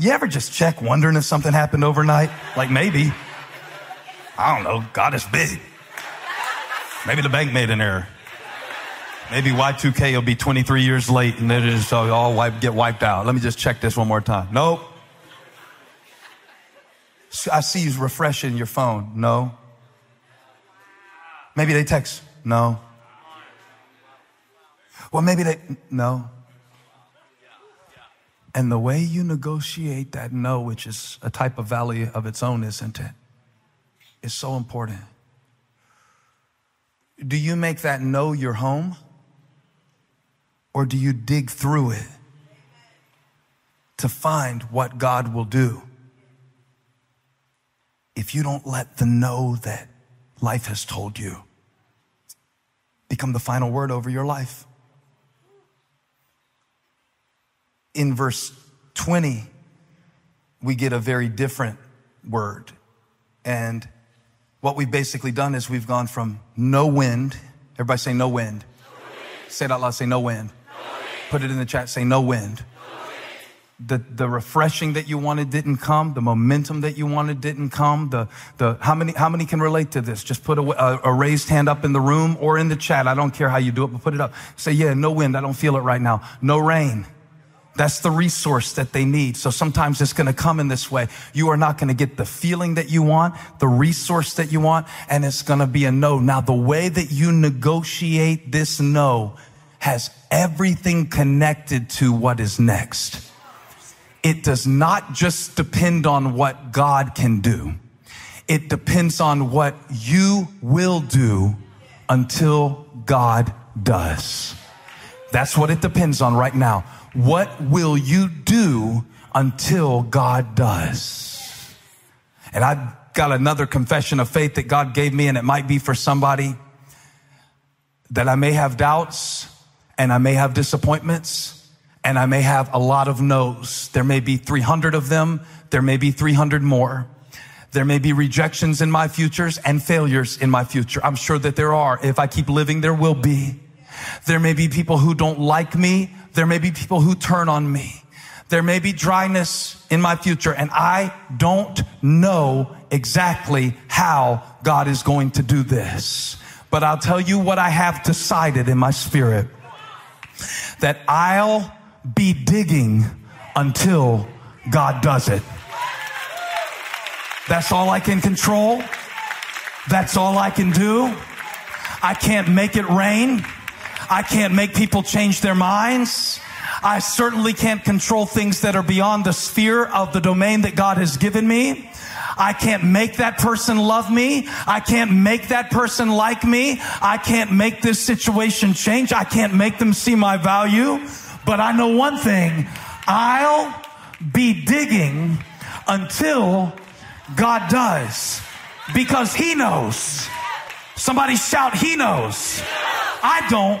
You ever just check wondering if something happened overnight? Like maybe. I don't know. God is big. Maybe the bank made an error. Maybe Y2K will be 23 years late and then just all wipe, get wiped out. Let me just check this one more time. Nope. I see you refreshing your phone. No. Maybe they text. No. Well, maybe they, no. And the way you negotiate that no, which is a type of valley of its own, isn't it? Is so important. Do you make that no your home? Or do you dig through it to find what God will do? If you don't let the no that life has told you become the final word over your life. In verse 20, we get a very different word. And what we've basically done is we've gone from no wind. Everybody say no wind. No wind. Say it out loud. Say no wind. no wind. Put it in the chat. Say no wind the, the refreshing that you wanted didn't come. The momentum that you wanted didn't come. The, the, how many, how many can relate to this? Just put a, a, a, raised hand up in the room or in the chat. I don't care how you do it, but put it up. Say, yeah, no wind. I don't feel it right now. No rain. That's the resource that they need. So sometimes it's going to come in this way. You are not going to get the feeling that you want, the resource that you want, and it's going to be a no. Now, the way that you negotiate this no has everything connected to what is next it does not just depend on what God can do. It depends on what you will do until God does. That's what it depends on right now. What will you do until God does? And I've got another confession of faith that God gave me, and it might be for somebody that I may have doubts and I may have disappointments and I may have a lot of no's. There may be 300 of them. There may be 300 more. There may be rejections in my futures and failures in my future. I'm sure that there are. If I keep living, there will be. There may be people who don't like me. There may be people who turn on me. There may be dryness in my future and I don't know exactly how God is going to do this. But I'll tell you what I have decided in my spirit that I'll be digging until God does it. That's all I can control. That's all I can do. I can't make it rain. I can't make people change their minds. I certainly can't control things that are beyond the sphere of the domain that God has given me. I can't make that person love me. I can't make that person like me. I can't make this situation change. I can't make them see my value. But I know one thing. I'll be digging until God does because he knows. Somebody shout, he knows. I don't,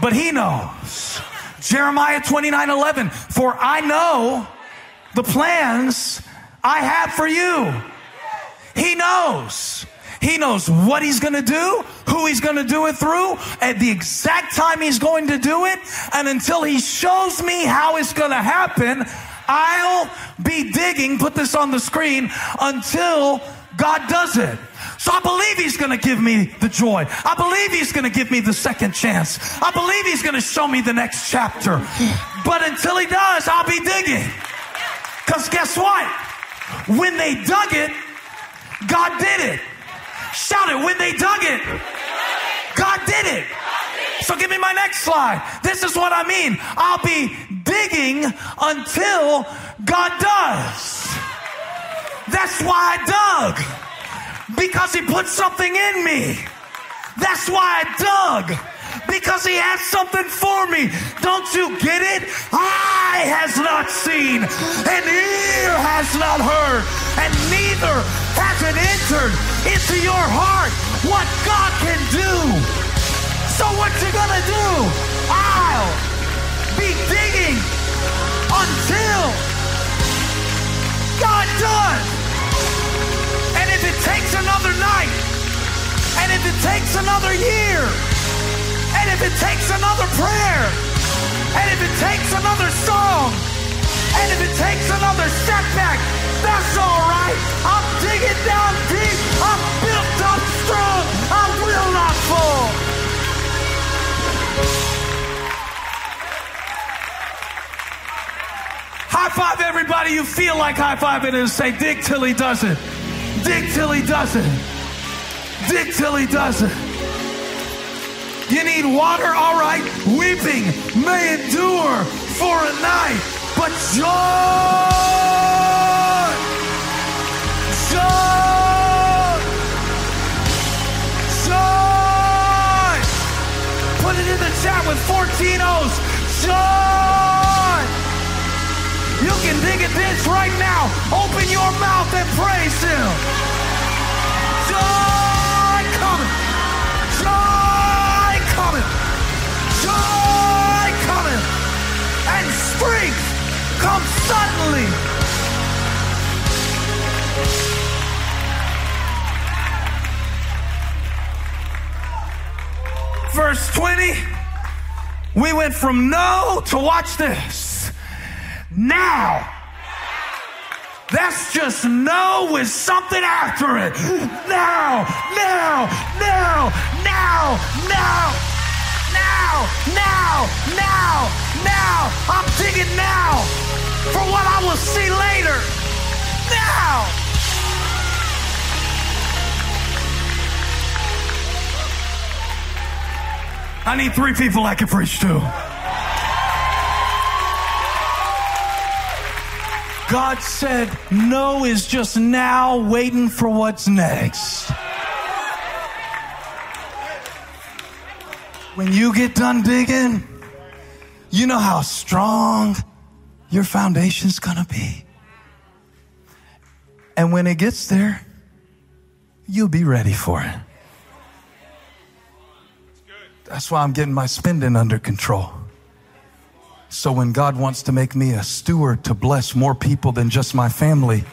but he knows. Jeremiah 29 11. For I know the plans I have for you. He knows. He knows what he's going to do, who he's going to do it through, at the exact time he's going to do it. And until he shows me how it's going to happen, I'll be digging, put this on the screen, until God does it. So I believe he's going to give me the joy. I believe he's going to give me the second chance. I believe he's going to show me the next chapter. But until he does, I'll be digging. Because guess what? When they dug it, God did it. Shout it. When they dug it, God did it. So give me my next slide. This is what I mean. I'll be digging until God does. That's why I dug because he put something in me. That's why I dug. Because he has something for me. Don't you get it? Eye has not seen, and ear has not heard, and neither has it entered into your heart what God can do. So what you gonna do? I'll be digging until God does. It takes another night, and if it takes another year, and if it takes another prayer, and if it takes another song, and if it takes another setback, that's all right. I'm digging down deep. I'm built up strong. I will not fall. High five everybody you feel like high fiving and say, dig till he does it. Dig till he doesn't. Dig till he doesn't. You need water? All right. Weeping may endure for a night, but joy, joy, joy. Put it in the chat with 14 O's. Joy. You can dig a ditch right now. Open your mouth and praise Him. Joy coming. Joy coming. Joy coming. And strength comes suddenly. Verse 20, we went from no to watch this now. That's just no with something after it. Now, now, now, now, now, now, now, now, now. I'm digging now for what I will see later. Now. I need three people I can preach to. God said no is just now waiting for what's next. When you get done digging, you know how strong your foundation's gonna be. And when it gets there, you'll be ready for it. That's why I'm getting my spending under control. So when God wants to make me a steward to bless more people than just my family,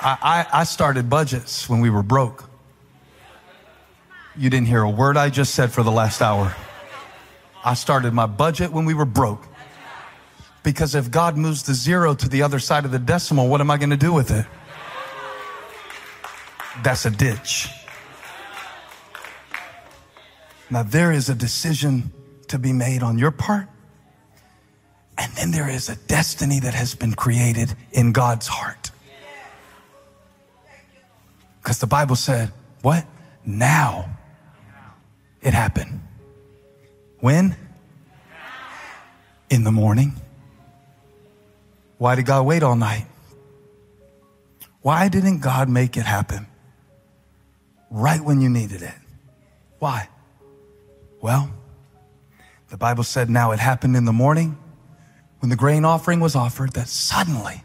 I, I, I started budgets when we were broke. You didn't hear a word I just said for the last hour. I started my budget when we were broke. Because if God moves the zero to the other side of the decimal, what am I going to do with it? That's a ditch. Now, there is a decision to be made on your part. And then there is a destiny that has been created in God's heart. Because the Bible said, what? Now it happened. When? In the morning. Why did God wait all night? Why didn't God make it happen right when you needed it? Why? Well, the Bible said now it happened in the morning when the grain offering was offered that suddenly,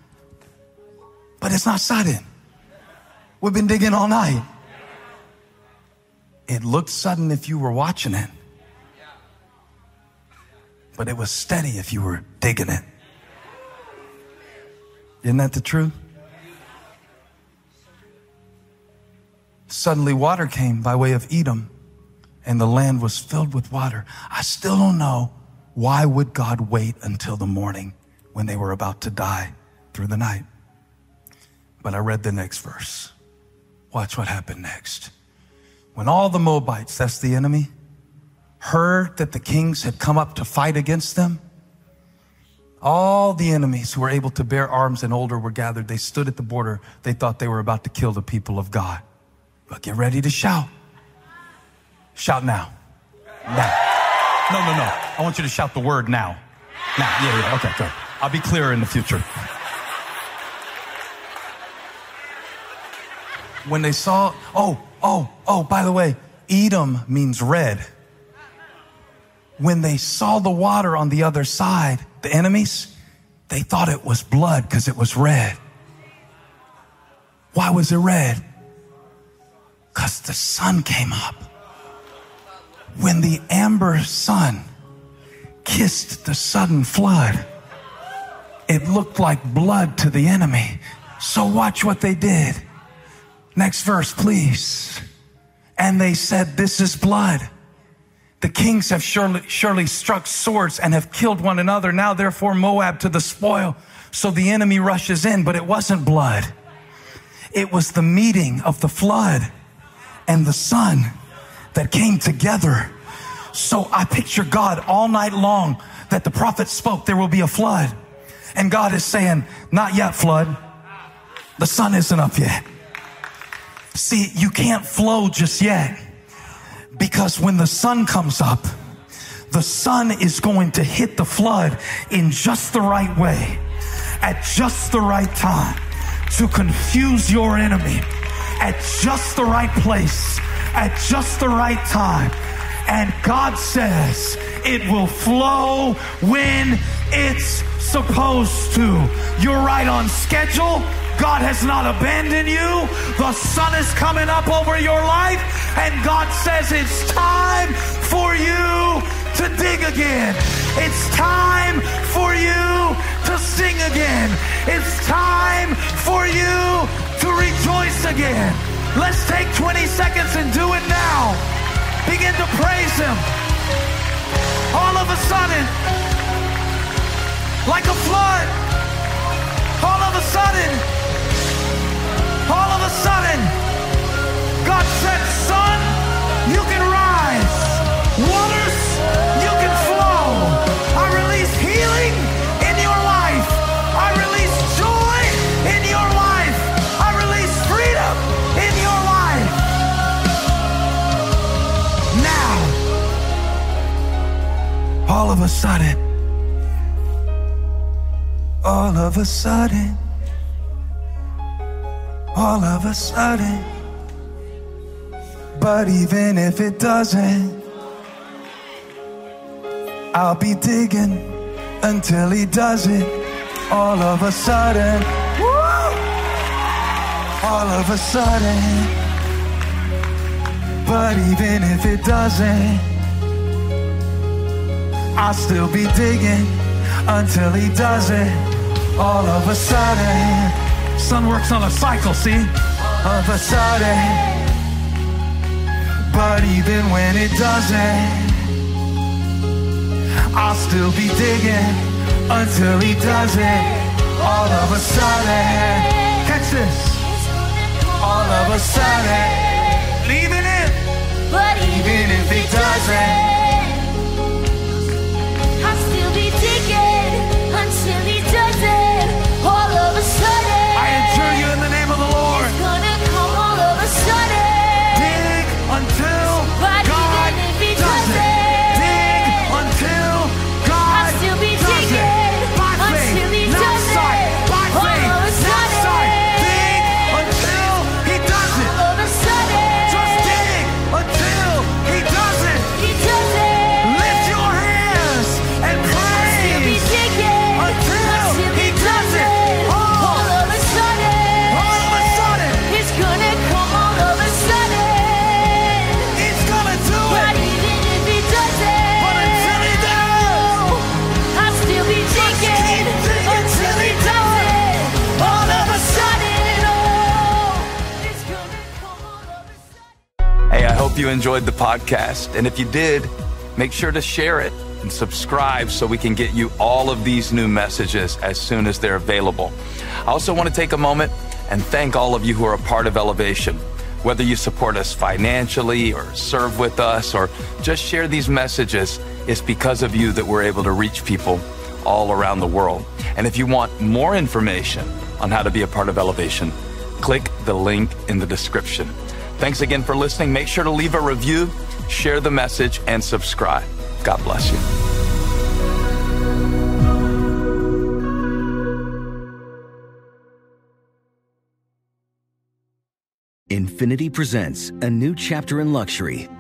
but it's not sudden. We've been digging all night. It looked sudden if you were watching it, but it was steady if you were digging it. Isn't that the truth? Suddenly, water came by way of Edom, and the land was filled with water. I still don't know why would God wait until the morning when they were about to die through the night. But I read the next verse. Watch what happened next. When all the Moabites, that's the enemy, heard that the kings had come up to fight against them, all the enemies who were able to bear arms and older were gathered. They stood at the border. They thought they were about to kill the people of God. But get ready to shout. Shout now. Now. No, no, no. I want you to shout the word now. Now. Yeah, yeah. Okay, good. I'll be clearer in the future. When they saw, oh, oh, oh, by the way, Edom means red. When they saw the water on the other side, the enemies, they thought it was blood because it was red. Why was it red? Because the sun came up. When the amber sun kissed the sudden flood, it looked like blood to the enemy. So watch what they did. Next verse, please. And they said, This is blood. The kings have surely, surely struck swords and have killed one another. Now, therefore, Moab to the spoil. So the enemy rushes in, but it wasn't blood. It was the meeting of the flood and the sun that came together. So I picture God all night long that the prophet spoke, there will be a flood. And God is saying, not yet, flood. The sun isn't up yet. See, you can't flow just yet because when the sun comes up, the sun is going to hit the flood in just the right way, at just the right time to confuse your enemy, at just the right place, at just the right time. And God says it will flow when it's supposed to. You're right on schedule. God has not abandoned you. The sun is coming up over your life, and God says it's time for you to dig again. It's time for you to sing again. It's time for you to rejoice again. Let's take 20 seconds and do it now. Begin to praise Him. All of a sudden, like a flood, all of a sudden, all of a sudden, God said, Son, you can rise. Waters, all of a sudden, all of a sudden, all of a sudden. But even if it doesn't, I'll be digging until he does it. All of a sudden, woo! all of a sudden. But even if it doesn't, I'll still be digging until he does it. All of a sudden. Sun works on a cycle, see? All of a sudden. But even when it doesn't, I'll still be digging until he does it. All of a sudden. Catch this. All of a sudden. Leaving it. But even if he doesn't, enjoyed the podcast. And if you did, make sure to share it and subscribe so we can get you all of these new messages as soon as they're available. I also want to take a moment and thank all of you who are a part of Elevation. Whether you support us financially or serve with us or just share these messages, it's because of you that we're able to reach people all around the world. And if you want more information on how to be a part of Elevation, click the link in the description. Thanks again for listening. Make sure to leave a review, share the message, and subscribe. God bless you. Infiniti presents a new chapter in luxury,